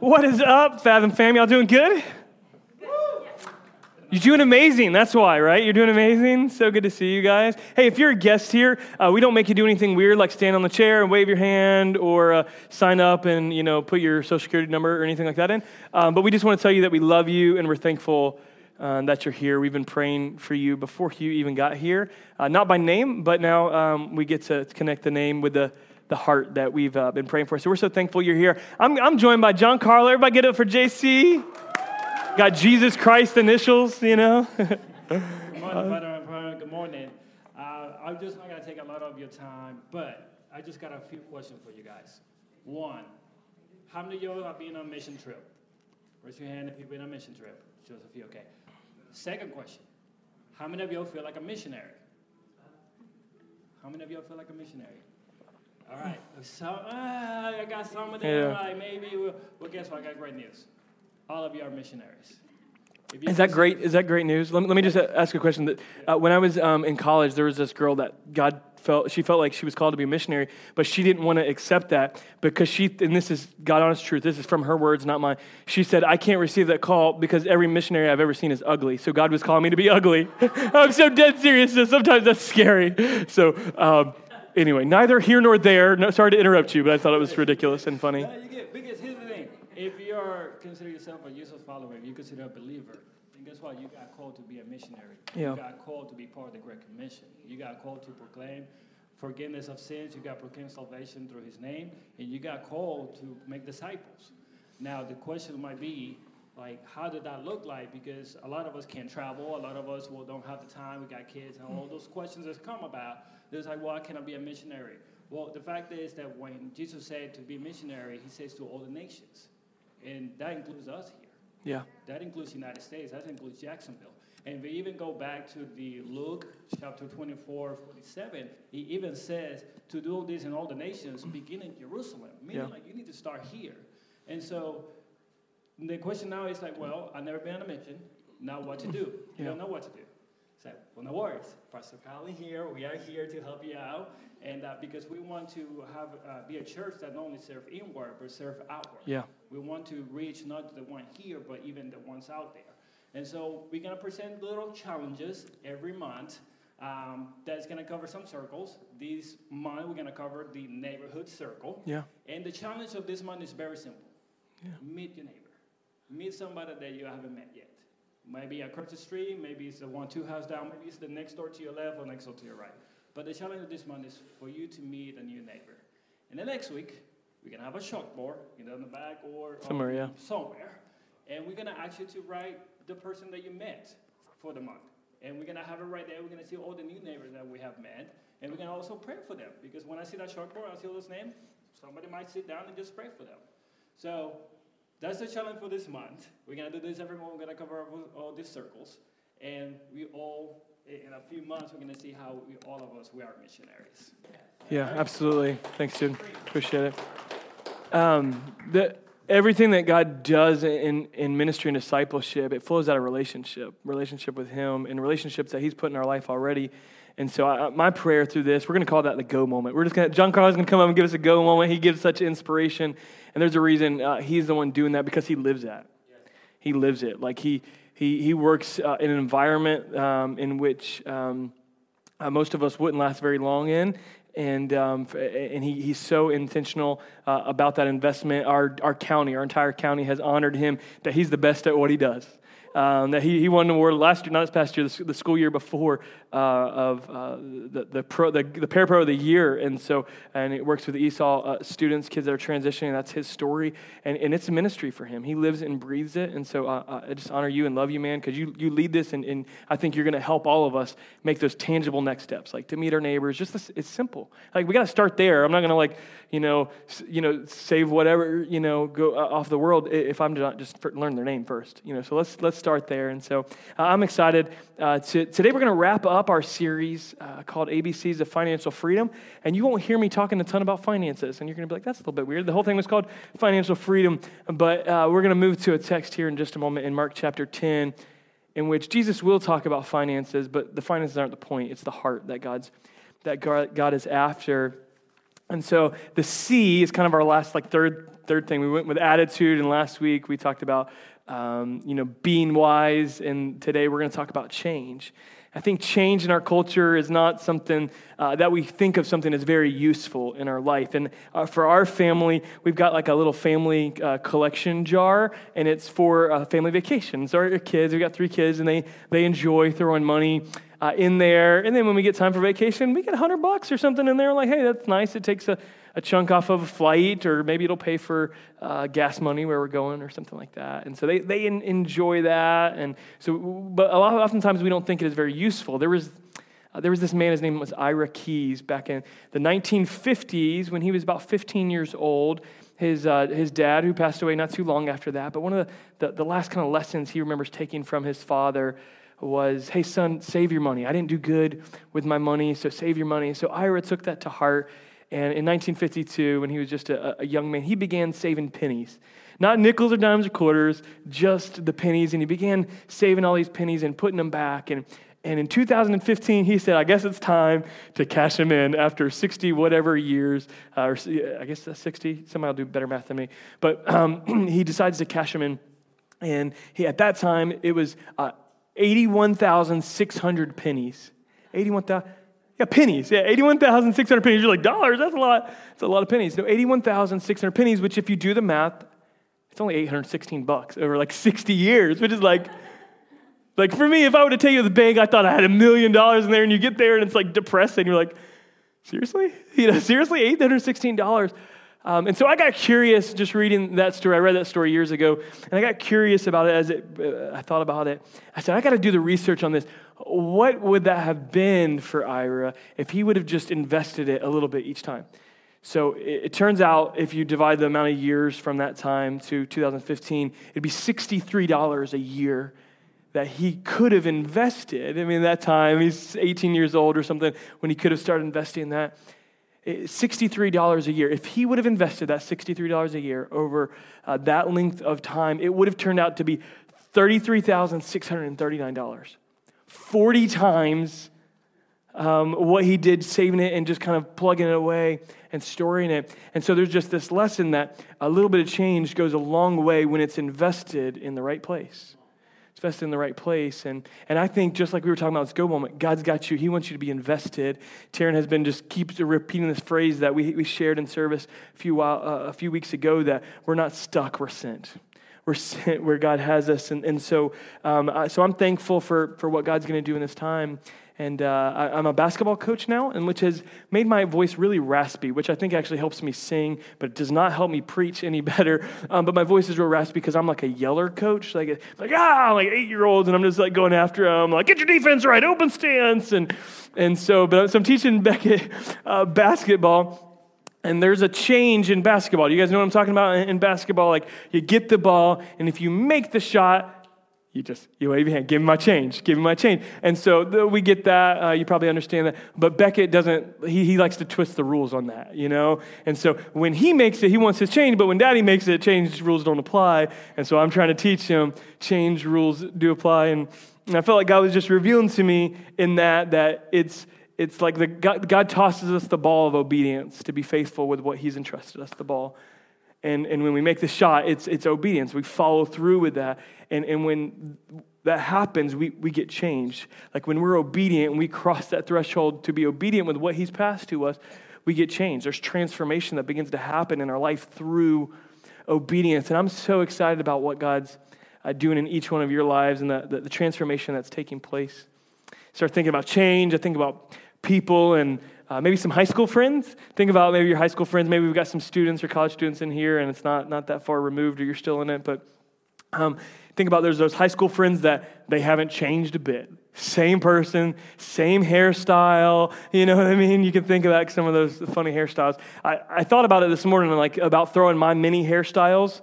What is up, Fathom fam? Y'all doing good? You're doing amazing. That's why, right? You're doing amazing. So good to see you guys. Hey, if you're a guest here, uh, we don't make you do anything weird like stand on the chair and wave your hand or uh, sign up and you know put your social security number or anything like that in. Um, but we just want to tell you that we love you and we're thankful uh, that you're here. We've been praying for you before you even got here, uh, not by name, but now um, we get to connect the name with the the heart that we've uh, been praying for. So we're so thankful you're here. I'm, I'm joined by John Carlo. Everybody get up for JC. Got Jesus Christ initials, you know. Good morning, brother. Good morning. Uh, I'm just not going to take a lot of your time, but I just got a few questions for you guys. One, how many of you have been on a mission trip? Raise your hand if you've been on a mission trip. Just a few, okay. Second question, how many of you feel like a missionary? How many of you feel like a missionary? All right. So uh, I got some of them. Yeah. Like maybe. Well, well, guess what? I got great news. All of you are missionaries. Is that great? Is that great news? Let me, let me just ask a question. That uh, when I was um, in college, there was this girl that God felt she felt like she was called to be a missionary, but she didn't want to accept that because she and this is God honest truth. This is from her words, not mine. She said, "I can't receive that call because every missionary I've ever seen is ugly. So God was calling me to be ugly." I'm so dead serious. So sometimes that's scary. So. Um, Anyway, neither here nor there. No, sorry to interrupt you, but I thought it was ridiculous and funny. Yeah, you get, because here's the thing. If you are consider yourself a Jesus follower, if you consider a believer, then guess what? You got called to be a missionary. Yeah. You got called to be part of the Great Commission. You got called to proclaim forgiveness of sins. You got proclaim salvation through His name, and you got called to make disciples. Now the question might be, like, how did that look like? Because a lot of us can't travel. A lot of us well don't have the time. We got kids, and all those questions that come about. There's like, why can't I be a missionary? Well, the fact is that when Jesus said to be a missionary, He says to all the nations, and that includes us here. Yeah. That includes the United States. That includes Jacksonville. And we even go back to the Luke chapter 24, 47, he even says to do this in all the nations, begin in Jerusalem. Meaning, Yeah. like, you need to start here. And so the question now is like, well, I've never been on a mission. Now what to do? You Yeah. don't know what to do. So, well, no worries. Pastor Colin here. We are here to help you out. And uh, because we want to have uh, be a church that not only serve inward, but serve outward. Yeah. We want to reach not the one here, but even the ones out there. And so we're going to present little challenges every month um, that's going to cover some circles. This month, we're going to cover the neighborhood circle. Yeah. And the challenge of this month is very simple meet your neighbor, meet somebody that you haven't met yet. Maybe across the street, maybe it's the one two house down, maybe it's the next door to your left or next door to your right. But the challenge of this month is for you to meet a new neighbor. And the next week, we're gonna have a chalkboard, either in the back or Somewhere, yeah. somewhere, and we're gonna ask you to write the person that you met for the month. And we're gonna have it right there. We're gonna see all the new neighbors that we have met, and we're gonna also pray for them because when I see that chalkboard, I see all those names. Somebody might sit down and just pray for them. So that's the challenge for this month. We're gonna do this every month. We're gonna cover all- these circles, and we all in a few months we're gonna see how we, all of us we are missionaries. Yeah, absolutely. Thanks, dude. Appreciate it. Um, the, everything that God does in, in ministry and discipleship, it flows out of relationship, relationship with Him, and relationships that He's put in our life already. And so, I, my prayer through this, we're going to call that the go moment. We're just going to, John Carlos is going to come up and give us a go moment. He gives such inspiration. And there's a reason uh, he's the one doing that because he lives that. He lives it. Like he, he, he works uh, in an environment um, in which um, uh, most of us wouldn't last very long in. And, um, and he, he's so intentional uh, about that investment. Our, our county, our entire county has honored him that he's the best at what he does. Um, that he, he won an award last year, not this past year, the, the school year before, uh, of uh, the, the, pro, the, the parapro of the year. And so, and it works with ESOL uh, students, kids that are transitioning. That's his story. And, and it's a ministry for him. He lives and breathes it. And so uh, uh, I just honor you and love you, man, because you, you lead this. And, and I think you're going to help all of us make those tangible next steps, like to meet our neighbors. Just this, it's simple. Like we got to start there. I'm not going to like, you know, you know, save whatever, you know, go uh, off the world if I'm not just learn their name first, you know. So let's let's start there. And so uh, I'm excited. Uh, to, today we're going to wrap up our series uh, called ABCs of Financial Freedom, and you won't hear me talking a ton about finances, and you're going to be like, that's a little bit weird. The whole thing was called Financial Freedom, but uh, we're going to move to a text here in just a moment in Mark chapter 10 in which Jesus will talk about finances, but the finances aren't the point. It's the heart that God's that God God is after. And so the C is kind of our last, like, third, third thing. We went with attitude, and last week we talked about, um, you know, being wise, and today we're going to talk about change. I think change in our culture is not something uh, that we think of something as very useful in our life. And uh, for our family, we've got like a little family uh, collection jar, and it's for uh, family vacations. Our kids, we've got three kids, and they, they enjoy throwing money uh, in there. And then when we get time for vacation, we get 100 bucks or something in there. Like, hey, that's nice. It takes a, a chunk off of a flight, or maybe it'll pay for uh, gas money where we're going, or something like that. And so they, they enjoy that. And so, but a lot, of, oftentimes we don't think it is very useful. There was, uh, there was this man, his name was Ira Keys, back in the 1950s when he was about 15 years old. His, uh, his dad, who passed away not too long after that, but one of the, the, the last kind of lessons he remembers taking from his father was, hey, son, save your money. I didn't do good with my money, so save your money. So Ira took that to heart. And in 1952, when he was just a, a young man, he began saving pennies. Not nickels or dimes or quarters, just the pennies. And he began saving all these pennies and putting them back. And, and in 2015, he said, I guess it's time to cash them in after 60 whatever years, uh, or I guess that's 60. Somebody will do better math than me. But um, he decides to cash them in. And he, at that time, it was uh, 81,600 pennies. 81,000. Yeah, pennies. Yeah, 81,600 pennies. You're like, dollars? That's a lot. That's a lot of pennies. No, 81,600 pennies, which if you do the math, it's only 816 bucks over like 60 years, which is like, like for me, if I were to take you the bank, I thought I had a million dollars in there, and you get there and it's like depressing. You're like, seriously? You know, seriously, $816? Um, and so I got curious just reading that story. I read that story years ago, and I got curious about it as it, uh, I thought about it. I said, I got to do the research on this. What would that have been for Ira if he would have just invested it a little bit each time? So it, it turns out if you divide the amount of years from that time to 2015, it'd be $63 a year that he could have invested. I mean, that time, he's 18 years old or something, when he could have started investing in that. $63 a year. If he would have invested that $63 a year over uh, that length of time, it would have turned out to be $33,639. 40 times um, what he did saving it and just kind of plugging it away and storing it. And so there's just this lesson that a little bit of change goes a long way when it's invested in the right place invested in the right place. And, and I think, just like we were talking about this go moment, God's got you. He wants you to be invested. Taryn has been just keeps repeating this phrase that we, we shared in service a few, while, uh, a few weeks ago that we're not stuck, we're sent. Sent where God has us. And, and so, um, so I'm thankful for, for what God's going to do in this time. And uh, I, am a basketball coach now, and which has made my voice really raspy, which I think actually helps me sing, but it does not help me preach any better. Um, but my voice is real raspy because I'm like a yeller coach, like like ah, like eight year olds, and I'm just like going after them, like get your defense right, open stance, and and so. But so I'm teaching Beckett uh, basketball. And there's a change in basketball. You guys know what I'm talking about in basketball? Like you get the ball, and if you make the shot, you just you wave your hand give him my change give him my change. And so the, we get that uh, you probably understand that. But beckett doesn't he, he likes to twist the rules on that you know? And so when he makes it he wants his change but when daddy makes it change rules don't apply. And so i'm trying to teach him change rules do apply. And, and i felt like god was just revealing to me in that that it's it's like the god, god tosses us the ball of obedience to be faithful with what he's entrusted us the ball and, and when we make the shot, it's, it's obedience. We follow through with that. And, and when that happens, we, we get changed. Like when we're obedient and we cross that threshold to be obedient with what He's passed to us, we get changed. There's transformation that begins to happen in our life through obedience. And I'm so excited about what God's uh, doing in each one of your lives and the, the, the transformation that's taking place. Start thinking about change. I think about people and uh, maybe some high school friends. Think about maybe your high school friends. Maybe we've got some students or college students in here, and it's not, not that far removed, or you're still in it. But um, think about there's those high school friends that they haven't changed a bit. Same person, same hairstyle. You know what I mean? You can think about some of those funny hairstyles. I, I thought about it this morning, like about throwing my mini hairstyles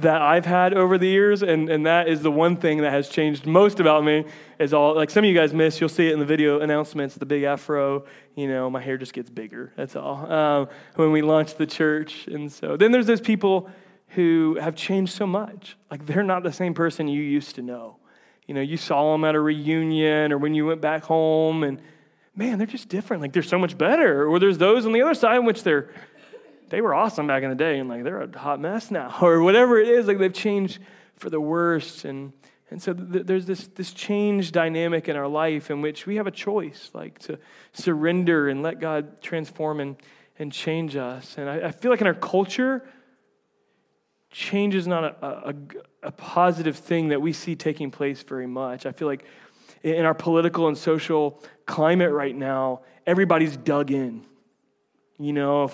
that I've had over the years, and, and that is the one thing that has changed most about me. Is all like some of you guys miss. You'll see it in the video announcements. The big afro. You know, my hair just gets bigger. That's all. Um, when we launched the church, and so then there's those people who have changed so much. Like they're not the same person you used to know. You know, you saw them at a reunion or when you went back home, and man, they're just different. Like they're so much better. Or there's those on the other side in which they're they were awesome back in the day and like they're a hot mess now or whatever it is like they've changed for the worst and and so th- there's this this change dynamic in our life in which we have a choice like to surrender and let god transform and and change us and i, I feel like in our culture change is not a, a, a positive thing that we see taking place very much. I feel like in our political and social climate right now everybody's dug in you know,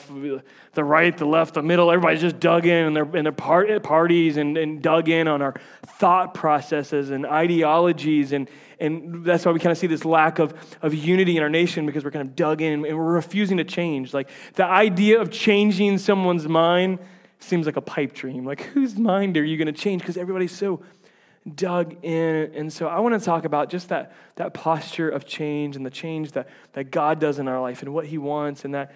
the right, the left, the middle, everybody's just dug in and their, in their part, parties and, and dug in on our thought processes and ideologies. And, and that's why we kind of see this lack of, of unity in our nation because we're kind of dug in and we're refusing to change. Like the idea of changing someone's mind seems like a pipe dream. Like, whose mind are you going to change? Because everybody's so dug in. And so I want to talk about just that, that posture of change and the change that, that God does in our life and what He wants and that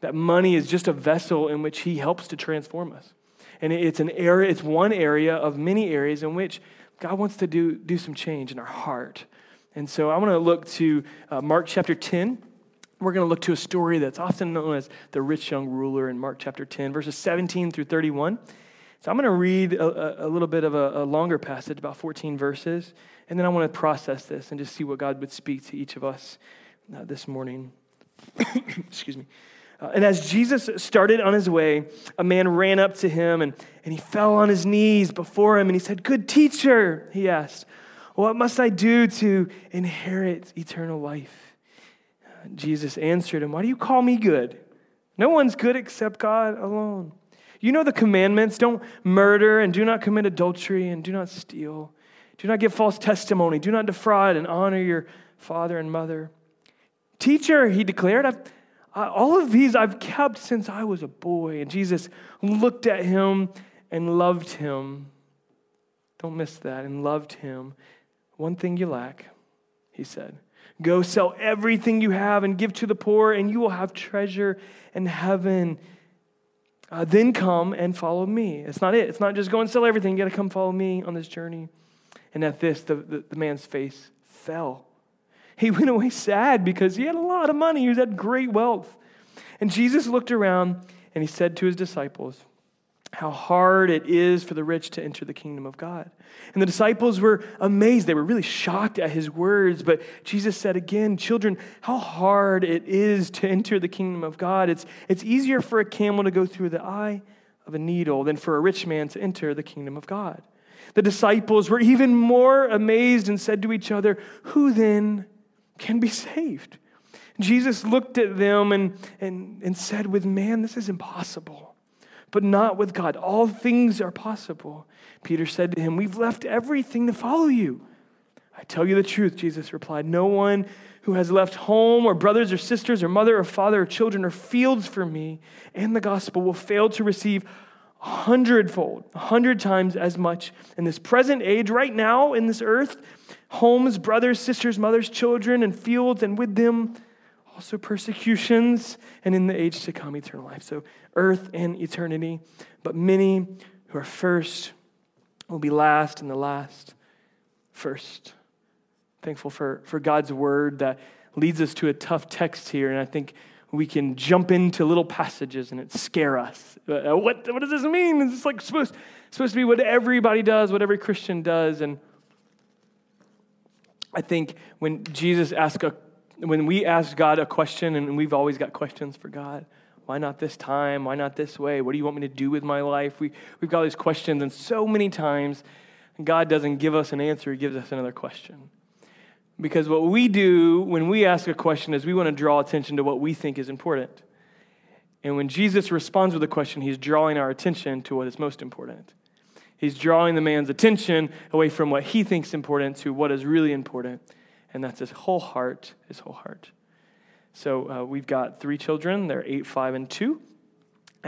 that money is just a vessel in which He helps to transform us. And it's an area, it's one area of many areas in which God wants to do, do some change in our heart. And so I want to look to uh, Mark chapter 10. We're going to look to a story that's often known as the rich young ruler in Mark chapter 10, verses 17 through 31. So I'm going to read a, a little bit of a, a, longer passage, about 14 verses, and then I want to process this and just see what God would speak to each of us uh, this morning. Excuse me. Uh, and as Jesus started on his way, a man ran up to him and, and he fell on his knees before him and he said, Good teacher, he asked, What must I do to inherit eternal life? Uh, Jesus answered him, Why do you call me good? No one's good except God alone. You know the commandments don't murder and do not commit adultery and do not steal. Do not give false testimony. Do not defraud and honor your father and mother. Teacher, he declared, I've all of these I've kept since I was a boy. And Jesus looked at him and loved him. Don't miss that. And loved him. One thing you lack, he said. Go sell everything you have and give to the poor, and you will have treasure in heaven. Uh, then come and follow me. It's not it. It's not just go and sell everything. You got to come follow me on this journey. And at this, the, the, the man's face fell he went away sad because he had a lot of money. He had great wealth. And Jesus looked around and he said to his disciples, how hard it is for the rich to enter the kingdom of God. And the disciples were amazed. They were really shocked at his words. But Jesus said again, Children, how hard it is to enter the kingdom of God. It's, it's easier for a camel to go through the eye of a needle than for a rich man to enter the kingdom of God. The disciples were even more amazed and said to each other, Who then can be saved. Jesus looked at them and, and, and said, With man, this is impossible, but not with God. All things are possible. Peter said to him, We've left everything to follow you. I tell you the truth, Jesus replied. No one who has left home or brothers or sisters or mother or father or children or fields for me and the gospel will fail to receive hundredfold, a hundred times as much in this present age, right now in this earth, homes, brothers, sisters, mothers, children, and fields, and with them also persecutions, and in the age to come, eternal life. So, earth and eternity. But many who are first will be last, and the last first. Thankful for, for God's word that leads us to a tough text here, and I think we can jump into little passages and it scare us. Uh, what, what does this mean? It's like supposed, supposed to be what everybody does, what every Christian does. And I think when Jesus asked a, when we ask God a question, and we've always got questions for God, why not this time? Why not this way? What do you want me to do with my life? We, we've got all these questions, and so many times God doesn't give us an answer, He gives us another question. Because what we do when we ask a question is we want to draw attention to what we think is important. And when Jesus responds with a question, He's drawing our attention to what is most important. He's drawing the man's attention away from what he thinks important to what is really important, and that's his whole heart, his whole heart. So uh, we've got three children. They're eight, five, and two.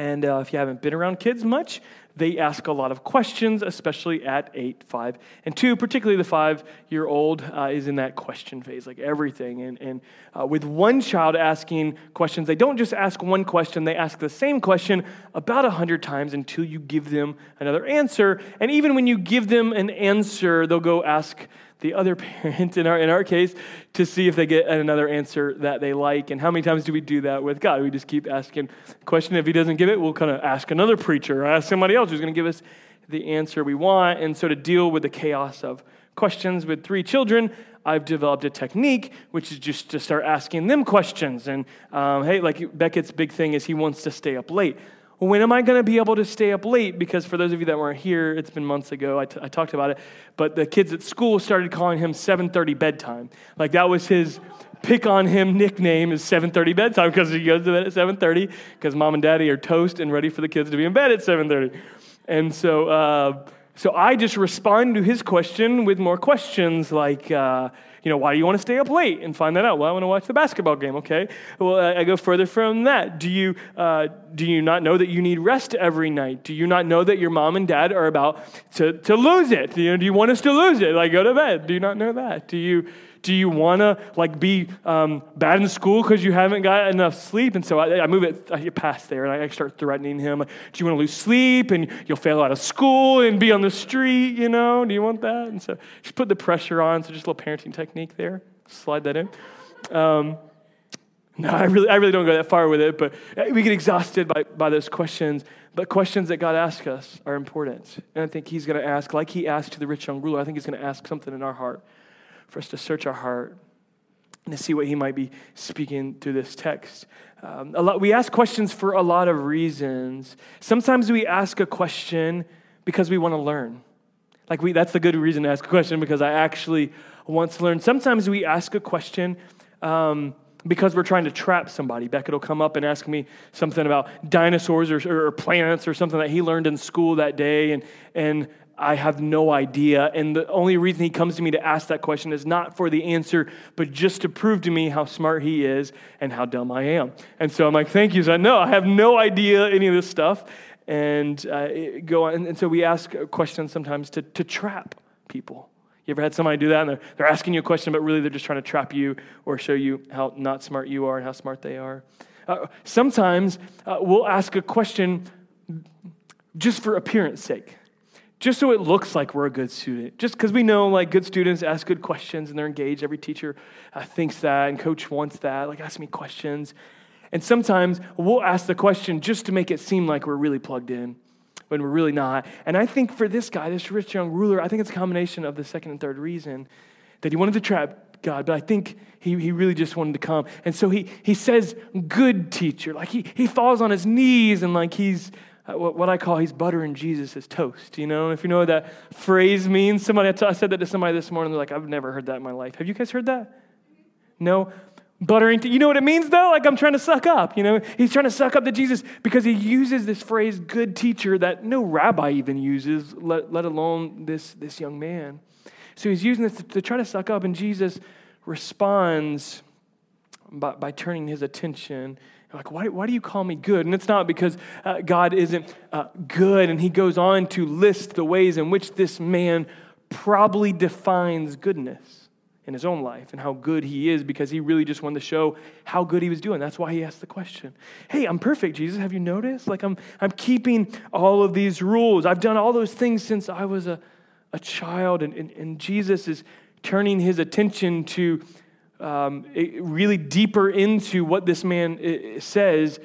And uh, if you haven't been around kids much, they ask a lot of questions, especially at eight, five, and two. Particularly the five year old uh, is in that question phase, like everything. And, and uh, with one child asking questions, they don't just ask one question, they ask the same question about a hundred times until you give them another answer. And even when you give them an answer, they'll go ask the other parent, in our, in our case, to see if they get another answer that they like. And how many times do we do that with God? We just keep asking question. If He doesn't give it, we'll kind of ask another preacher or ask somebody else who's going to give us the answer we want. And so to deal with the chaos of questions with three children, I've developed a technique, which is just to start asking them questions. And um, hey, like Beckett's big thing is he wants to stay up late when am I going to be able to stay up late? Because for those of you that weren't here, it's been months ago. I, t- I talked about it, but the kids at school started calling him 7:30 bedtime. Like that was his pick on him nickname is 7:30 bedtime because he goes to bed at 7:30 because mom and daddy are toast and ready for the kids to be in bed at 7:30. And so, uh, so I just respond to his question with more questions like. Uh, you know, why do you want to stay up late and find that out? Well, I want to watch the basketball game. Okay. Well, I go further from that. Do you uh, do you not know that you need rest every night? Do you not know that your mom and dad are about to to lose it? You do you want us to lose it? Like go to bed. Do you not know that? Do you do you want to like be um, bad in school because you haven't got enough sleep? And so I, I move it I past there and I start threatening him. Do you want to lose sleep and you'll fail out of school and be on the street? You know, do you want that? And so just put the pressure on. So just a little parenting technique there. Slide that in. Um, no, I really, I really don't go that far with it, but we get exhausted by, by those questions. But questions that God asks us are important. And I think He's going to ask, like He asked to the rich young ruler, I think He's going to ask something in our heart for us to search our heart and to see what he might be speaking through this text. Um, a lot, we ask questions for a lot of reasons. Sometimes we ask a question because we want to learn. Like we, that's the good reason to ask a question because I actually want to learn. Sometimes we ask a question um, because we're trying to trap somebody. Beckett will come up and ask me something about dinosaurs or, or, or something that he learned in school that day, and and I have no idea. And the only reason he comes to me to ask that question is not for the answer, but just to prove to me how smart he is and how dumb I am. And so I'm like, thank you. So I know I have no idea any of this stuff. And uh, go on. And so we ask questions sometimes to, to trap people. You ever had somebody do that and they're, they're asking you a question, but really they're just trying to trap you or show you how not smart you are and how smart they are? Uh, sometimes uh, we'll ask a question just for appearance sake just so it looks like we're a good student. Just because we know like good students ask good questions and they're engaged. Every teacher uh, thinks that and coach wants that. Like, ask me questions. And sometimes we'll ask the question just to make it seem like we're really plugged in when we're really not. And I think for this guy, this rich young ruler, I think it's a combination of the second and third reason that he wanted to trap God, but I think he, he really just wanted to come. And so he, he says, good teacher. Like he, he falls on his knees and like he's Uh, what I call he's buttering Jesus' as toast. You know, if you know what that phrase means, somebody I, said that to somebody this morning. They're like, I've never heard that in my life. Have you guys heard that? No, buttering. You know what it means though? Like I'm trying to suck up. You know, he's trying to suck up to Jesus because he uses this phrase "good teacher" that no rabbi even uses, let, let alone this this young man. So he's using this to, to try to suck up, and Jesus responds by, by turning his attention like, why, why do you call me good? And it's not because uh, God isn't uh, good. And he goes on to list the ways in which this man probably defines goodness in his own life and how good he is because he really just wanted to show how good he was doing. That's why he asked the question Hey, I'm perfect, Jesus. Have you noticed? Like, I'm, I'm keeping all of these rules. I've done all those things since I was a, a child. And, and, and Jesus is turning his attention to um, really deeper into what this man says,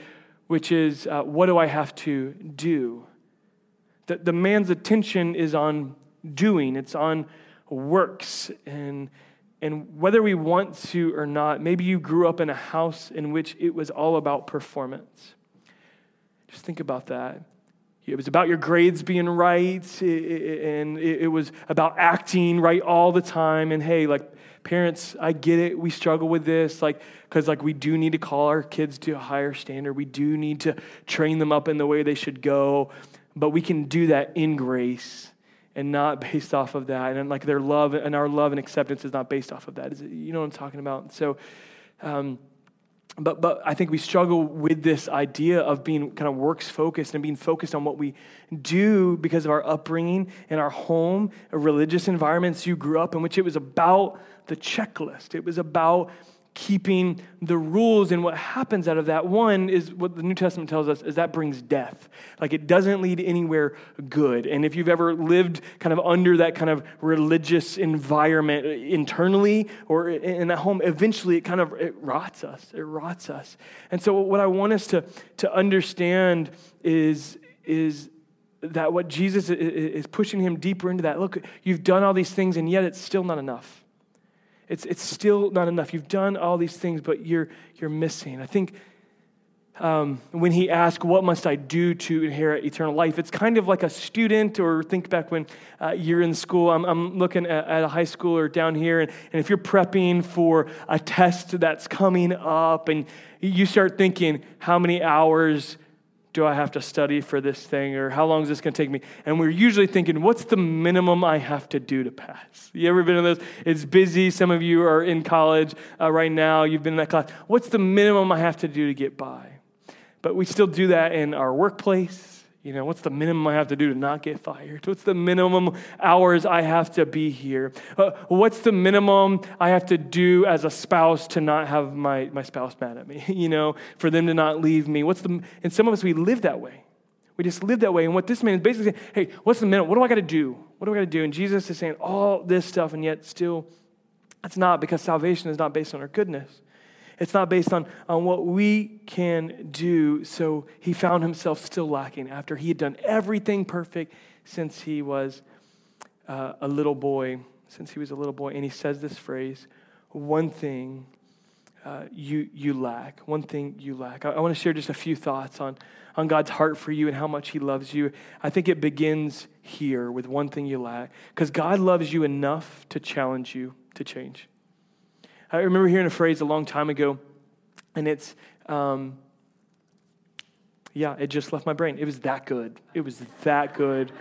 which is, uh, What do I have to do? The, the man's attention is on doing, it's on works. And, and whether we want to or not, maybe you grew up in a house in which it was all about performance. Just think about that. It was about your grades being right, and it was about acting right all the time. And hey, like parents, I get it. We struggle with this, like, because like we do need to call our kids to a higher standard. We do need to train them up in the way they should go, but we can do that in grace and not based off of that. And like their love and our love and acceptance is not based off of that. Is it, you know what I'm talking about? So. Um, but, but I think we struggle with this idea of being kind of works focused and being focused on what we do because of our upbringing and our home, religious environments you grew up in, which it was about the checklist. It was about keeping the rules. And what happens out of that, one, is what the New Testament tells us, is that brings death. Like it doesn't lead anywhere good. And if you've ever lived kind of under that kind of religious environment internally or in that home, eventually it kind of it rots us. It rots us. And so what I want us to, to understand is, is that what Jesus is pushing him deeper into that. Look, you've done all these things, and yet it's still not enough. It's, it's still not enough. You've done all these things, but you're, you're missing. I think um, when he asked, What must I do to inherit eternal life? It's kind of like a student, or think back when uh, you're in school. I'm, I'm looking at, at, a high schooler down here, and, and if you're prepping for a test that's coming up, and you start thinking, How many hours do I have to study for this thing or how long is this going to take me? And we're usually thinking, what's the minimum I have to do to pass? You ever been in those? It's busy. Some of you are in college uh, right now. You've been in that class. What's the minimum I have to do to get by? But we still do that in our workplace you know, what's the minimum I have to do to not get fired? What's the minimum hours I have to be here? Uh, what's the minimum I have to do as a spouse to not have my, my spouse mad at me? You know, for them to not leave me? What's the, and some of us, we live that way. We just live that way. And what this man is basically saying, hey, what's the minimum? What do I got to do? What do I got to do? And Jesus is saying all this stuff, and yet still, it's not because salvation is not based on our goodness. It's not based on, on what we can do. So he found himself still lacking after he had done everything perfect since he was uh, a little boy. Since he was a little boy. And he says this phrase one thing uh, you, you lack. One thing you lack. I, I want to share just a few thoughts on, on God's heart for you and how much He loves you. I think it begins here with one thing you lack. Because God loves you enough to challenge you to change. I remember hearing a phrase a long time ago, and it's, um, yeah, it just left my brain. It was that good. It was that good.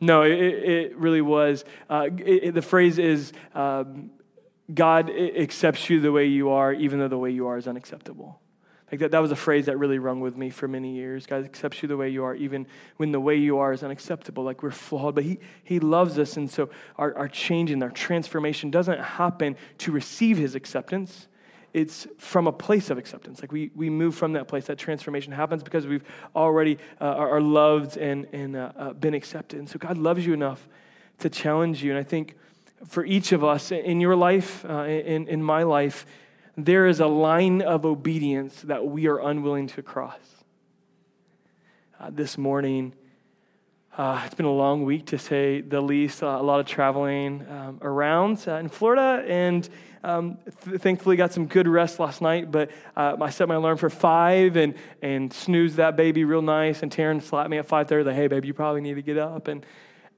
No, it, it really was. Uh, it, the phrase is um, God accepts you the way you are, even though the way you are is unacceptable. Like that, that was a phrase that really rung with me for many years. God accepts you the way you are, even when the way you are is unacceptable. Like we're flawed, but He, he loves us. And so our, our change and our transformation doesn't happen to receive His acceptance. It's from a place of acceptance. Like we, we move from that place. That transformation happens because we've already uh, are loved and, and uh, uh, been accepted. And so God loves you enough to challenge you. And I think for each of us in your life, uh, in, in my life, there is a line of obedience that we are unwilling to cross. Uh, this morning, uh, it's been a long week to say the least, uh, a lot of traveling um, around uh, in Florida, and um, th- thankfully got some good rest last night. But uh, I set my alarm for five and, and snoozed that baby real nice, and Taryn slapped me at 5.30, like, hey, baby, you probably need to get up. And,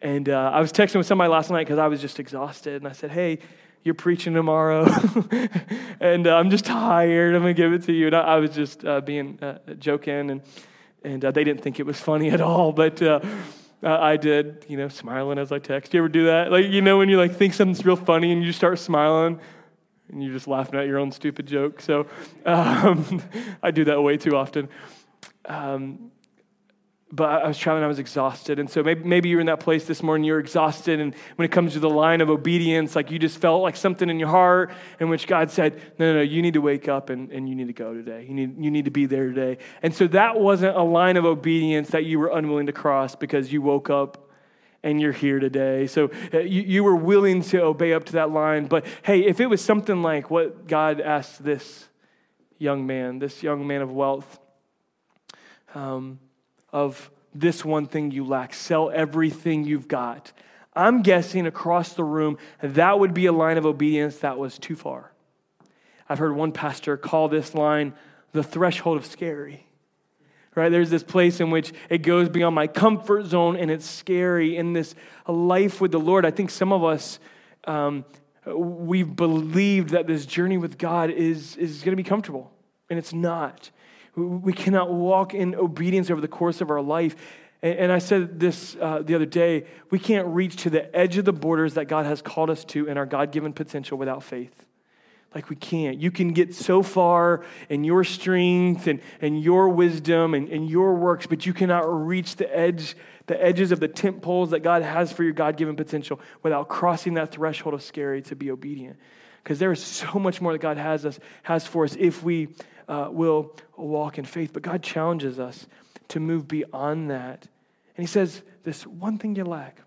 and uh, I was texting with somebody last night because I was just exhausted, and I said, hey, you're preaching tomorrow, and uh, I'm just tired. I'm gonna give it to you. And I, I was just uh, being uh, joking, and and uh, they didn't think it was funny at all, but. Uh, I did, you know, smiling as I text. You ever do that? Like, you know, when you like think something's real funny and you start smiling, and you're just laughing at your own stupid joke. So, um, I do that way too often. Um, but I was traveling, I was exhausted. And so maybe, maybe you're in that place this morning, you're exhausted. And when it comes to the line of obedience, like you just felt like something in your heart in which God said, no, no, no, you need to wake up and, and you need to go today. You need, you need to be there today. And so that wasn't a line of obedience that you were unwilling to cross because you woke up and you're here today. So uh, you, you were willing to obey up to that line. But hey, if it was something like what God asked this young man, this young man of wealth, um, of this one thing you lack. Sell everything you've got. I'm guessing across the room that would be a line of obedience that was too far. I've heard one pastor call this line the threshold of scary. Right? There's this place in which it goes beyond my comfort zone and it's scary. In this life with the Lord, I think some of us, um, we've believed that this journey with God is, is going to be comfortable, and it's not. We cannot walk in obedience over the course of our life. And I said this uh, the other day we can't reach to the edge of the borders that God has called us to in our God given potential without faith. Like we can't. You can get so far in your strength and, and your wisdom and, and your works, but you cannot reach the edge, the edges of the tent poles that God has for your God given potential without crossing that threshold of scary to be obedient. because there is so much more that God has us has for us if we uh, will walk in faith. But God challenges us to move beyond that. And He says, This one thing you lack.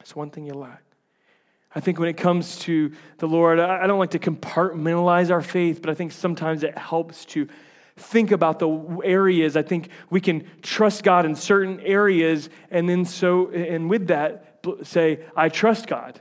This one thing you lack. I think when it comes to the Lord, I don't like to compartmentalize our faith, but I think sometimes it helps to think about the areas. I think we can trust God in certain areas, and then so, and with that, say, I trust God.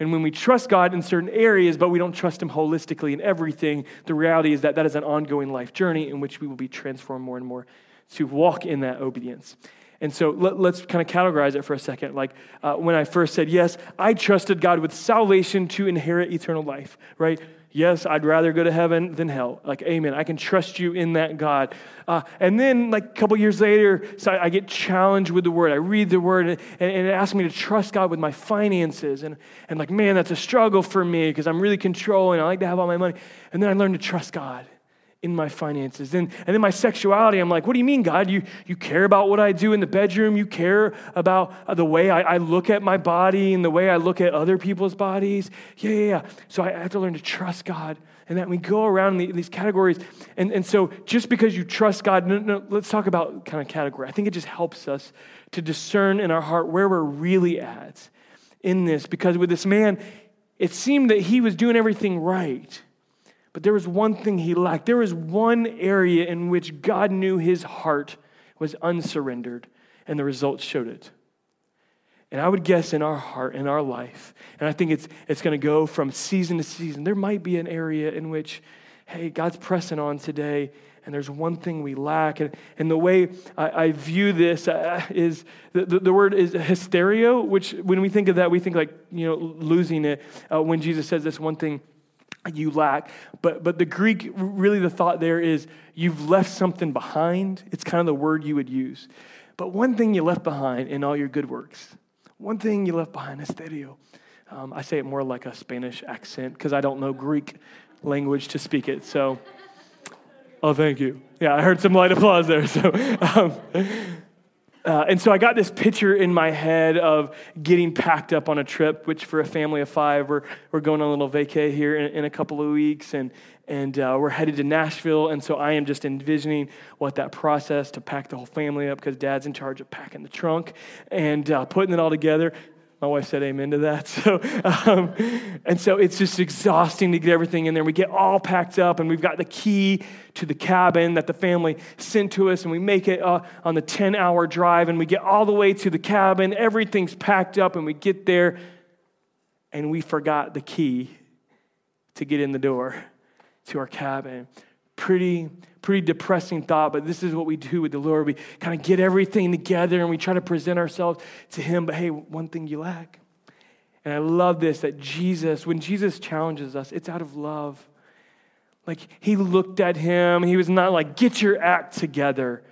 And when we trust God in certain areas, but we don't trust Him holistically in everything, the reality is that that is an ongoing life journey in which we will be transformed more and more to walk in that obedience. And so let, us kind of categorize it for a second. Like uh, when I first said, yes, I trusted God with salvation to inherit eternal life, right? Yes, I'd rather go to heaven than hell. Like, amen. I can trust you in that, God. Uh, and then, like a couple years later, so I, I, get challenged with the word. I read the word, and, and, and, it asks me to trust God with my finances. And, and like, man, that's a struggle for me because I'm really controlling. I like to have all my money. And then I learned to trust God in my finances. And, and then my sexuality, I'm like, what do you mean, God? You, you care about what I do in the bedroom? You care about uh, the way I, I look at my body and the way I look at other people's bodies? Yeah, yeah, yeah. So I have to learn to trust God. And that we go around in these categories. And, and so just because you trust God, no, no, let's talk about kind of category. I think it just helps us to discern in our heart where we're really at in this. Because with this man, it seemed that he was doing everything right. But there was one thing he lacked. There was one area in which God knew his heart was unsurrendered, and the results showed it. And I would guess in our heart, in our life, and I think it's, it's going to go from season to season, there might be an area in which, hey, God's pressing on today, and there's one thing we lack. And, and the way I, I view this uh, is the, the, the, word is hysteria, which when we think of that, we think like, you know, losing it. Uh, when Jesus says this one thing, you lack. But, but the Greek, really the thought there is you've left something behind. It's kind of the word you would use. But one thing you left behind in all your good works, one thing you left behind, hysterio. Um, I say it more like a Spanish accent because I don't know Greek language to speak it. So, oh, thank you. Yeah, I heard some light applause there. So, um, uh, and so I got this picture in my head of getting packed up on a trip, which for a family of five, we're, we're going on a little vacay here in, in a couple of weeks, and, and uh, we're headed to Nashville. And so I am just envisioning what that process to pack the whole family up because dad's in charge of packing the trunk and uh, putting it all together. My wife said amen to that. So, um, and so it's just exhausting to get everything in there. We get all packed up, and we've got the key to the cabin that the family sent to us, and we make it uh, on the 10 hour drive, and we get all the way to the cabin. Everything's packed up, and we get there, and we forgot the key to get in the door to our cabin. Pretty pretty depressing thought, but this is what we do with the Lord. We kind of get everything together and we try to present ourselves to Him. But hey, one thing you lack. And I love this that Jesus, when Jesus challenges us, it's out of love. Like he looked at him, he was not like, get your act together.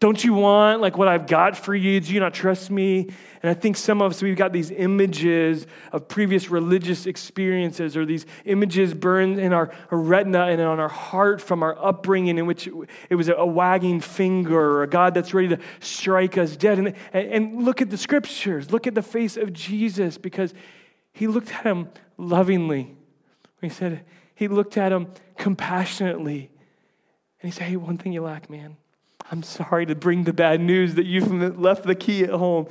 Don't you want like what I've got for you? Do you not trust me? And I think some of us, we've got these images of previous religious experiences or these images burned in our retina and on our heart from our upbringing in which it was a wagging finger or a God that's ready to strike us dead. And, and look at the scriptures. Look at the face of Jesus because he looked at him lovingly. He said, he looked at him compassionately. And he said, hey, one thing you lack, man I'm sorry to bring the bad news that you've left the key at home,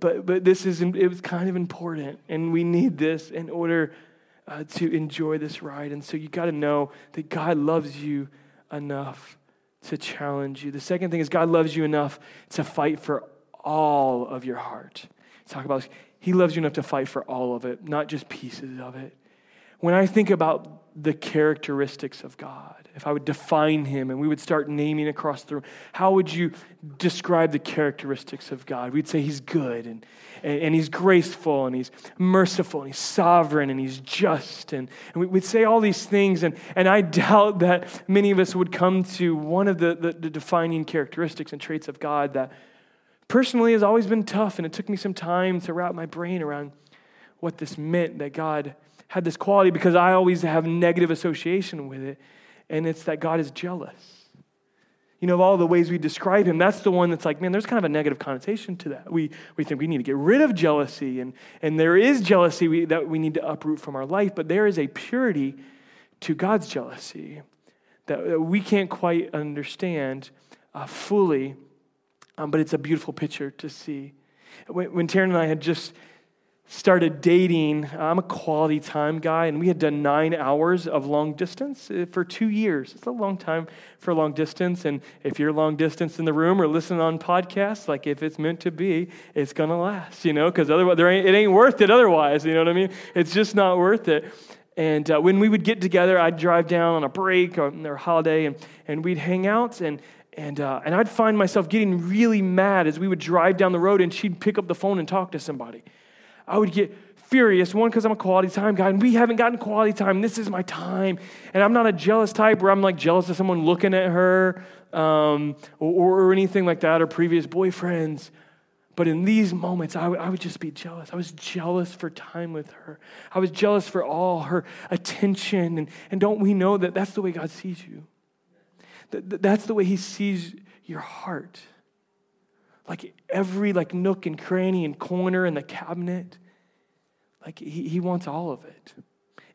but, but this is it was kind of important, and we need this in order uh, to enjoy this ride. And so you got to know that God loves you enough to challenge you. The second thing is God loves you enough to fight for all of your heart. Talk about He loves you enough to fight for all of it, not just pieces of it. When I think about the characteristics of God, if I would define him and we would start naming across the room, how would you describe the characteristics of God? We'd say he's good and, and, and he's graceful and he's merciful and he's sovereign and he's just. And, and we'd say all these things. And, and I doubt that many of us would come to one of the, the, the defining characteristics and traits of God that personally has always been tough. And it took me some time to wrap my brain around what this meant that God had this quality because I always have negative association with it, and it's that God is jealous. You know, of all the ways we describe him, that's the one that's like, man, there's kind of a negative connotation to that. We, we think we need to get rid of jealousy, and, and there is jealousy we, that we need to uproot from our life, but there is a purity to God's jealousy that, that we can't quite understand uh, fully, um, but it's a beautiful picture to see. When, when Taryn and I had just started dating. I'm a quality time guy, and we had done nine hours of long distance uh, for two years. It's a long time for long distance. And if you're long distance in the room or listening on podcasts, like if it's meant to be, it's going to last, you know, because otherwise ain't, it ain't worth it otherwise. You know what I mean? It's just not worth it. And uh, when we would get together, I'd drive down on a break or, or holiday, and, and we'd hang out. And, and, uh, and I'd find myself getting really mad as we would drive down the road and she'd pick up the phone and talk to somebody. I would get furious. One, because I'm a quality time guy, and we haven't gotten quality time. This is my time. And I'm not a jealous type where I'm like jealous of someone looking at her um, or, or, anything like that or previous boyfriends. But in these moments, I, w- I would just be jealous. I was jealous for time with her. I was jealous for all her attention. And, and don't we know that that's the way God sees you? That, that's the way He sees your heart like every like nook and cranny and corner in the cabinet. Like he, he wants all of it.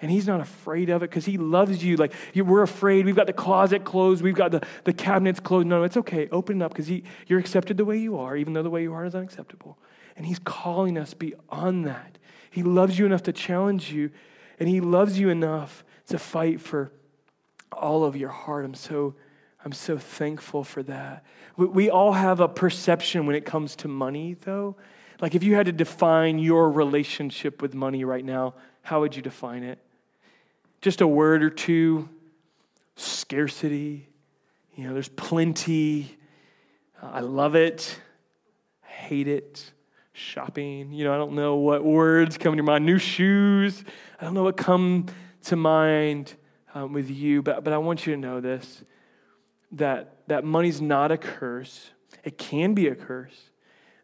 And he's not afraid of it because he loves you. Like we're afraid. We've got the closet closed. We've got the, the cabinets closed. No, it's okay. Open it up because you're accepted the way you are, even though the way you are is unacceptable. And he's calling us beyond that. He loves you enough to challenge you, and he loves you enough to fight for all of your heart. I'm so I'm so thankful for that. We all have a perception when it comes to money, though. Like, if you had to define your relationship with money right now, how would you define it? Just a word or two scarcity. You know, there's plenty. Uh, I love it. Hate it. Shopping. You know, I don't know what words come to mind. New shoes. I don't know what come to mind um, with you, but, but I want you to know this that, that money's not a curse. It can be a curse,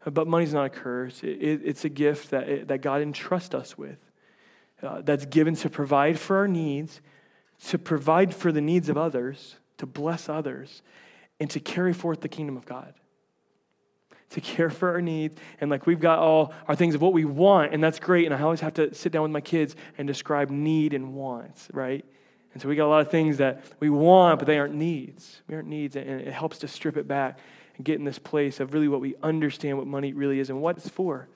but money's not a curse. It, it, it's a gift that, it, that God entrusts us with, uh, that's given to provide for our needs, to provide for the needs of others, to bless others, and to carry forth the kingdom of God. To care for our needs. And like we've got all our things of what we want, and that's great. And I always have to sit down with my kids and describe need and wants, right? And so we got a lot of things that we want, but they aren't needs. We aren't needs, and it helps to strip it back get in this place of really what we understand what money really is and what it's for.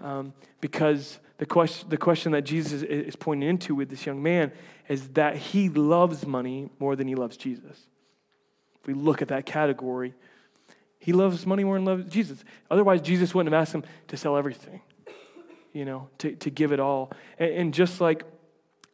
Um, because the question, the question that Jesus is pointing into with this young man is that he loves money more than he loves Jesus. If we look at that category, he loves money more than loves Jesus. Otherwise, Jesus wouldn't have asked him to sell everything, you know, to, to give it all. And, and just like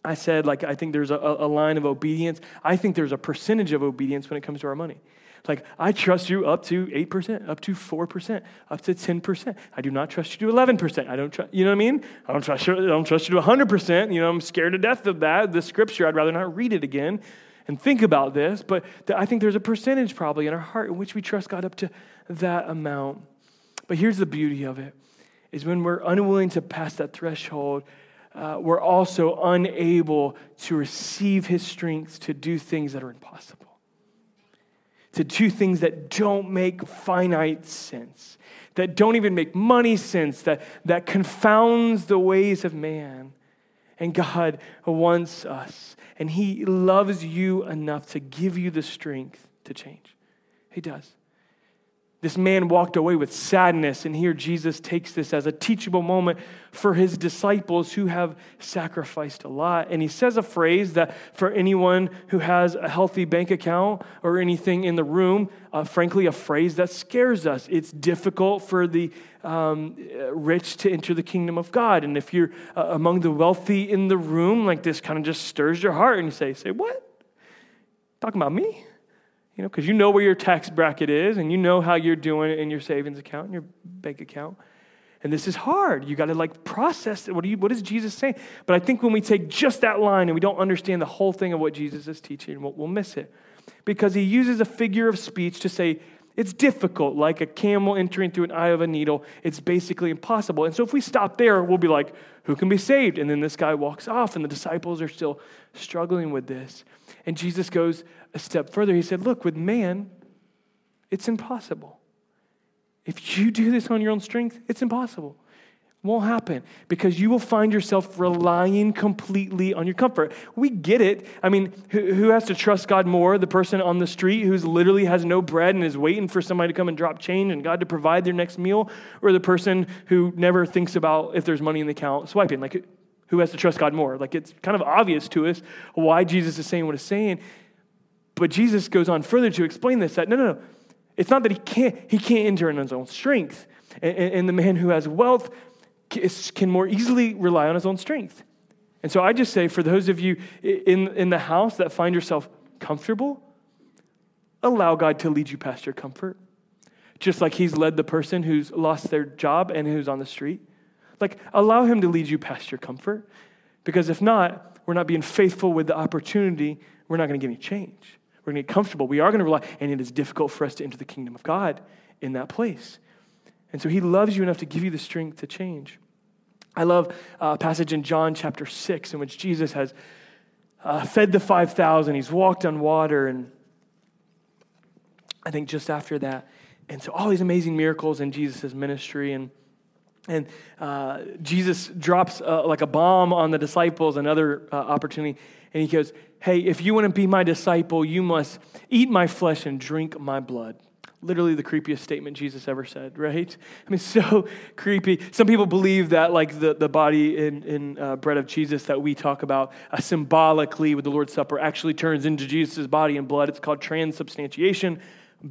I said, like, I think there's a, a line of obedience. I think there's a percentage of obedience when it comes to our money. Like, I trust you up to 8%, up to 4%, up to 10%. I do not trust you to 11%. I don't trust, you know what I mean? I don't trust you, I don't trust you to 100%. You know, I'm scared to death of that. The scripture, I'd rather not read it again and think about this. But I think there's a percentage probably in our heart in which we trust God up to that amount. But here's the beauty of it is when we're unwilling to pass that threshold, uh, we're also unable to receive his strength to do things that are impossible, to do things that don't make finite sense, that don't even make money sense, that, that confounds the ways of man. And God wants us, and he loves you enough to give you the strength to change. He does. This man walked away with sadness, and here Jesus takes this as a teachable moment for his disciples who have sacrificed a lot. And he says a phrase that for anyone who has a healthy bank account or anything in the room, uh, frankly, a phrase that scares us. It's difficult for the um, rich to enter the kingdom of God. And if you're uh, among the wealthy in the room, like this kind of just stirs your heart, and you say, Say, what? Talking about me? You know, because you know where your tax bracket is and you know how you're doing in your savings account and your bank account. And this is hard. You got to like process it. What, you, what is Jesus saying? But I think when we take just that line and we don't understand the whole thing of what Jesus is teaching, we'll, we'll miss it. Because he uses a figure of speech to say, it's difficult, like a camel entering through an eye of a needle. It's basically impossible. And so if we stop there, we'll be like, who can be saved? And then this guy walks off, and the disciples are still struggling with this. And Jesus goes a step further. He said, Look, with man, It's impossible. If you do this on your own strength, it's impossible. Won't happen because you will find yourself relying completely on your comfort. We get it. I mean, who, who has to trust God more? The person on the street who's literally has no bread and is waiting for somebody to come and drop change and God to provide their next meal, or the person who never thinks about if there's money in the account swiping? Like, who has to trust God more? Like, it's kind of obvious to us why Jesus is saying what he's saying. But Jesus goes on further to explain this that no, no, no. It's not that he can't, he can't enter in his own strength. And, and the man who has wealth can more easily rely on his own strength. And so I just say, for those of you in, in the house that find yourself comfortable, allow God to lead you past your comfort. Just like he's led the person who's lost their job and who's on the street. Like, allow him to lead you past your comfort. Because if not, we're not being faithful with the opportunity, we're not going to get any change. We're going to get comfortable. We are going to rely, and it is difficult for us to enter the kingdom of God in that place. And so he loves you enough to give you the strength to change. I love a passage in John chapter 6 in which Jesus has uh, fed the 5,000. He's walked on water, and I think just after that. And so all these amazing miracles in Jesus' ministry. And, and uh, Jesus drops uh, like a bomb on the disciples, another uh, opportunity. And he goes, Hey, if you want to be my disciple, you must eat my flesh and drink my blood. Literally the creepiest statement Jesus ever said, right? I mean, so creepy. Some people believe that, like the, the body in, in uh, bread of Jesus that we talk about uh, symbolically with the Lord's Supper actually turns into Jesus' body and blood. It's called transubstantiation.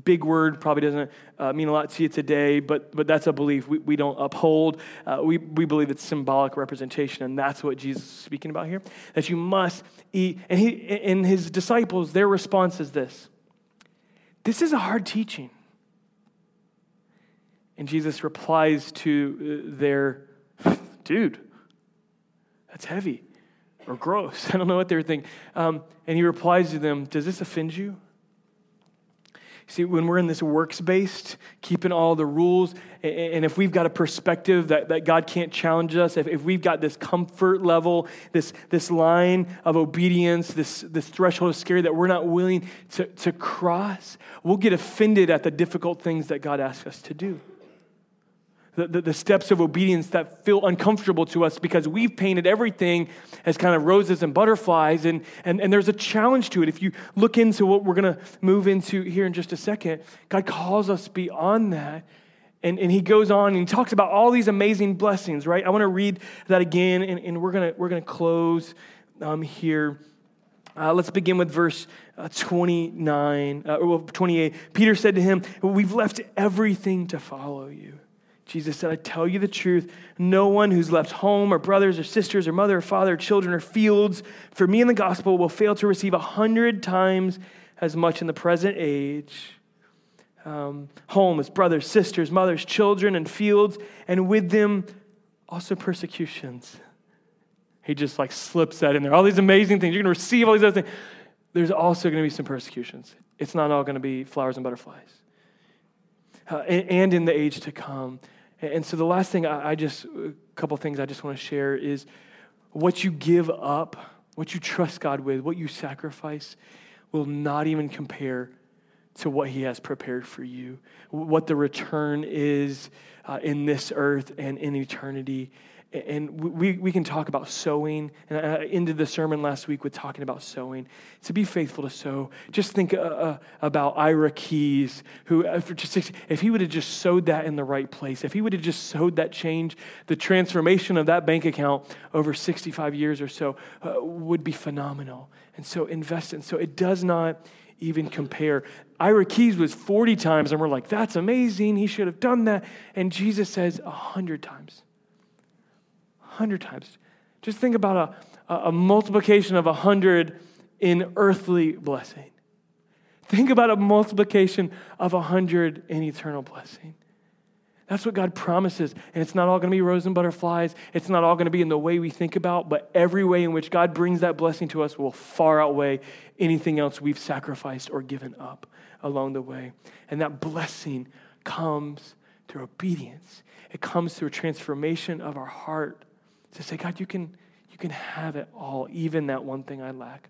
Big word, probably doesn't uh, mean a lot to you today, but, but that's a belief we, we don't uphold. Uh, we, we believe it's symbolic representation, and that's what Jesus is speaking about here. That you must eat. And, he, and his disciples, their response is this This is a hard teaching. And Jesus replies to uh, their, dude, that's heavy or gross. I don't know what they were thinking. Um, and he replies to them, Does this offend you? See, when we're in this works based, keeping all the rules, and if we've got a perspective that, that God can't challenge us, if, if we've got this comfort level, this, this line of obedience, this, this threshold of scary that we're not willing to, to cross, we'll get offended at the difficult things that God asks us to do the, the, the, steps of obedience that feel uncomfortable to us because we've painted everything as kind of roses and butterflies, and, and, and there's a challenge to it. If you look into what we're going to move into here in just a second, God calls us beyond that. And, and he goes on and talks about all these amazing blessings, right? I want to read that again, and, and we're going we're gonna close um, here. Uh, let's begin with verse uh, 29, uh, well, 28. Peter said to him, We've left everything to follow you. Jesus said, I tell you the truth. No one who's left home or brothers or sisters or mother or father or children or fields for me in the gospel will fail to receive a hundred times as much in the present age. Um, homes, brothers, sisters, mothers, children, and fields, and with them also persecutions. He just like slips that in there. All these amazing things. You're going to receive all these other things. There's also going to be some persecutions. It's not all going to be flowers and butterflies. Uh, and, and in the age to come. And so the last thing I, I just, a couple things I just want to share is what you give up, what you trust God with, what you sacrifice will not even compare to what He has prepared for you, what the return is uh, in this earth and in eternity and we, we can talk about sowing. And I ended the sermon last week with talking about sowing. To be faithful to sow, just think uh, uh, about Ira Keys, who, uh, just, if he would have just sowed that in the right place, if he would have just sowed that change, the transformation of that bank account over 65 years or so uh, would be phenomenal. And so invest in. So it does not even compare. Ira Keys was 40 times, and we're like, that's amazing. He should have done that. And Jesus says 100 times hundred times. Just think about a, a multiplication of a hundred in earthly blessing. Think about a multiplication of a hundred in eternal blessing. That's what God promises. And it's not all going to be roses and butterflies. It's not all going to be in the way we think about, but every way in which God brings that blessing to us will far outweigh anything else we've sacrificed or given up along the way. And that blessing comes through obedience, it comes through a transformation of our heart to say, God, you can, you can have it all, even that one thing I lack.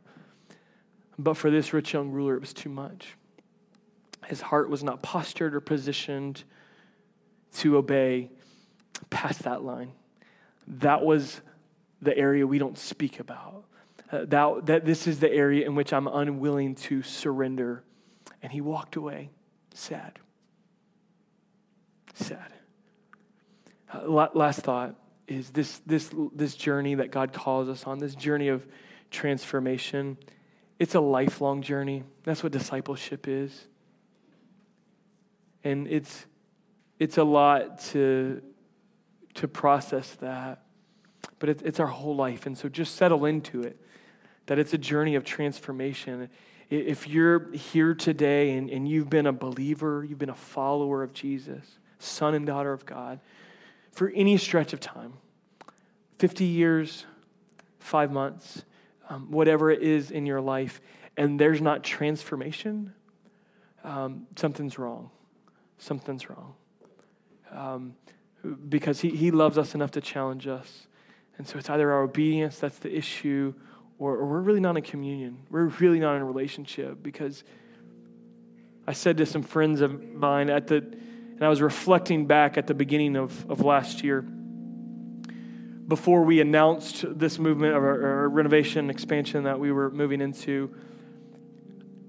But for this rich young ruler, it was too much. His heart was not postured or positioned to obey past that line. That was the area we don't speak about. Uh, that, that this is the area in which I'm unwilling to surrender. And he walked away sad. Sad. Uh, last thought is this, this, this journey that God calls us on, this journey of transformation, it's a lifelong journey. That's what discipleship is. And it's, it's a lot to, to process that, but it, it's our whole life. And so just settle into it that it's a journey of transformation. If you're here today and, and you've been a believer, you've been a follower of Jesus, son and daughter of God, for any stretch of time 50 years, five months, um, whatever it is in your life, and there's not transformation, um, something's wrong. Something's wrong. Um, because he, he loves us enough to challenge us. And so it's either our obedience that's the issue, or, or we're really not in communion. We're really not in a relationship because I said to some friends of mine at the, and I was reflecting back at the beginning of, of last year before we announced this movement of our, our renovation expansion that we were moving into.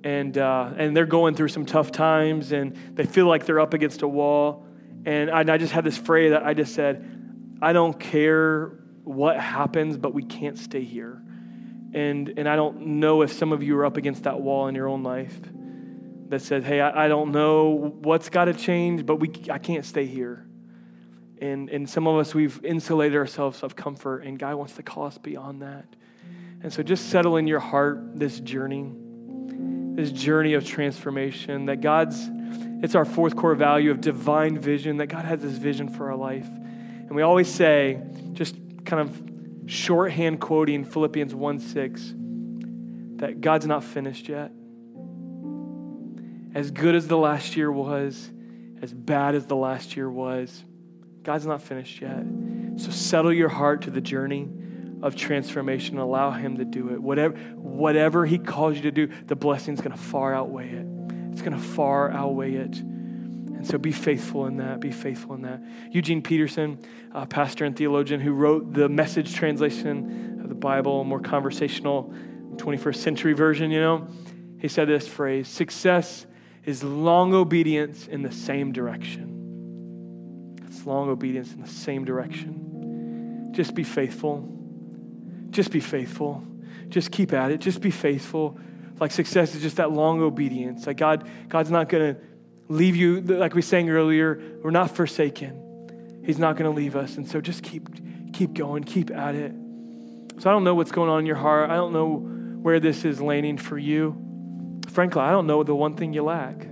And, uh, and they're going through some tough times and they feel like they're up against a wall. And I, I just had this phrase that I just said, I don't care what happens, but we can't stay here. And, and I don't know if some of you are up against that wall in your own life that says, hey, I, I don't know what's got to change, but we, I can't stay here. And, and some of us, we've insulated ourselves of comfort, and God wants to call us beyond that. And so just settle in your heart this journey, this journey of transformation, that God's, it's our fourth core value of divine vision, that God has this vision for our life. And we always say, just kind of shorthand quoting Philippians 1 6, that God's not finished yet. As good as the last year was, as bad as the last year was, God's not finished yet. So settle your heart to the journey of transformation. Allow Him to do it. Whatever, whatever He calls you to do, the blessing's going to far outweigh it. It's going to far outweigh it. And so be faithful in that. Be faithful in that. Eugene Peterson, a pastor and theologian who wrote the message translation of the Bible, more conversational 21st century version, you know, he said this phrase success is long obedience in the same direction long obedience in the same direction. Just be faithful. Just be faithful. Just keep at it. Just be faithful. Like success is just that long obedience. Like God, God's not going to leave you, like we sang earlier, we're not forsaken. He's not going to leave us. And so just keep, keep going, keep at it. So I don't know what's going on in your heart. I don't know where this is landing for you. Frankly, I don't know the one thing you lack.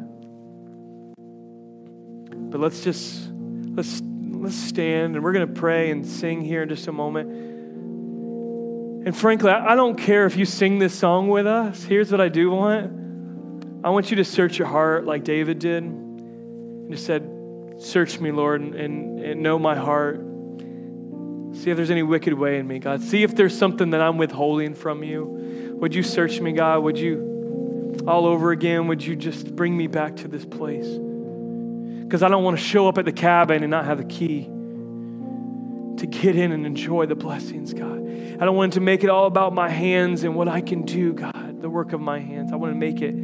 But let's just Let's, let's stand and we're going to pray and sing here in just a moment. And frankly, I don't care if you sing this song with us. Here's what I do want I want you to search your heart like David did and just said, Search me, Lord, and, and, and know my heart. See if there's any wicked way in me, God. See if there's something that I'm withholding from you. Would you search me, God? Would you, all over again, would you just bring me back to this place? Because I don't want to show up at the cabin and not have the key to get in and enjoy the blessings, God. I don't want to make it all about my hands and what I can do, God, the work of my hands. I want to make it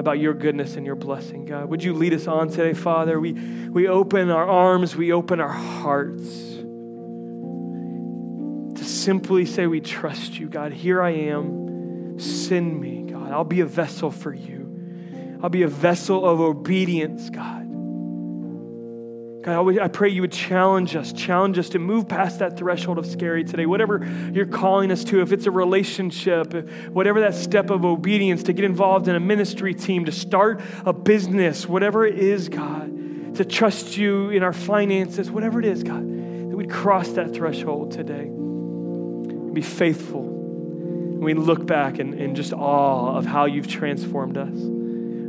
about your goodness and your blessing, God. Would you lead us on today, Father? We, we open our arms, we open our hearts to simply say, We trust you, God. Here I am. Send me, God. I'll be a vessel for you. I'll be a vessel of obedience, God. God, I pray you would challenge us, challenge us to move past that threshold of scary today. Whatever you're calling us to, if it's a relationship, whatever that step of obedience, to get involved in a ministry team, to start a business, whatever it is, God, to trust you in our finances, whatever it is, God, that we'd cross that threshold today and be faithful. And we look back in, in just awe of how you've transformed us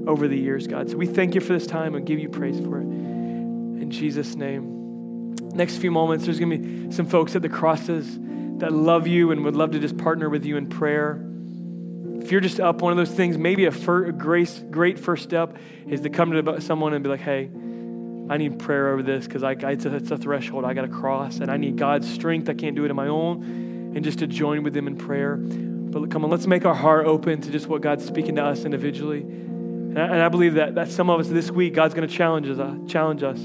over the years, God. So we thank you for this time and give you praise for it Jesus' name. Next few moments, there's going to be some folks at the crosses that love you and would love to just partner with you in prayer. if you're just up one of those things, maybe a, fir- grace, great first step is to come to someone and be like, hey, I need prayer over this because I, it's, it's a threshold I got to cross, and I need God's strength. I can't do it on my own, and just to join with them in prayer. But come on, let's make our heart open to just what God's speaking to us individually. And I, and I believe that, that some of us this week, God's going to challenge us. Uh, challenge us.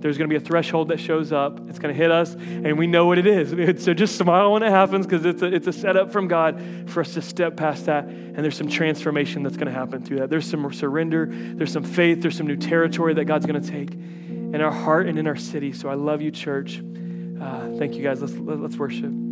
There's going to be a threshold that shows up. It's going to hit us, and we know what it is. So just smile when it happens because it's a, it's a setup from God for us to step past that. And there's some transformation that's going to happen through that. There's some surrender, there's some faith, there's some new territory that God's going to take in our heart and in our city. So I love you, church. Uh, thank you guys. Let's, let's worship.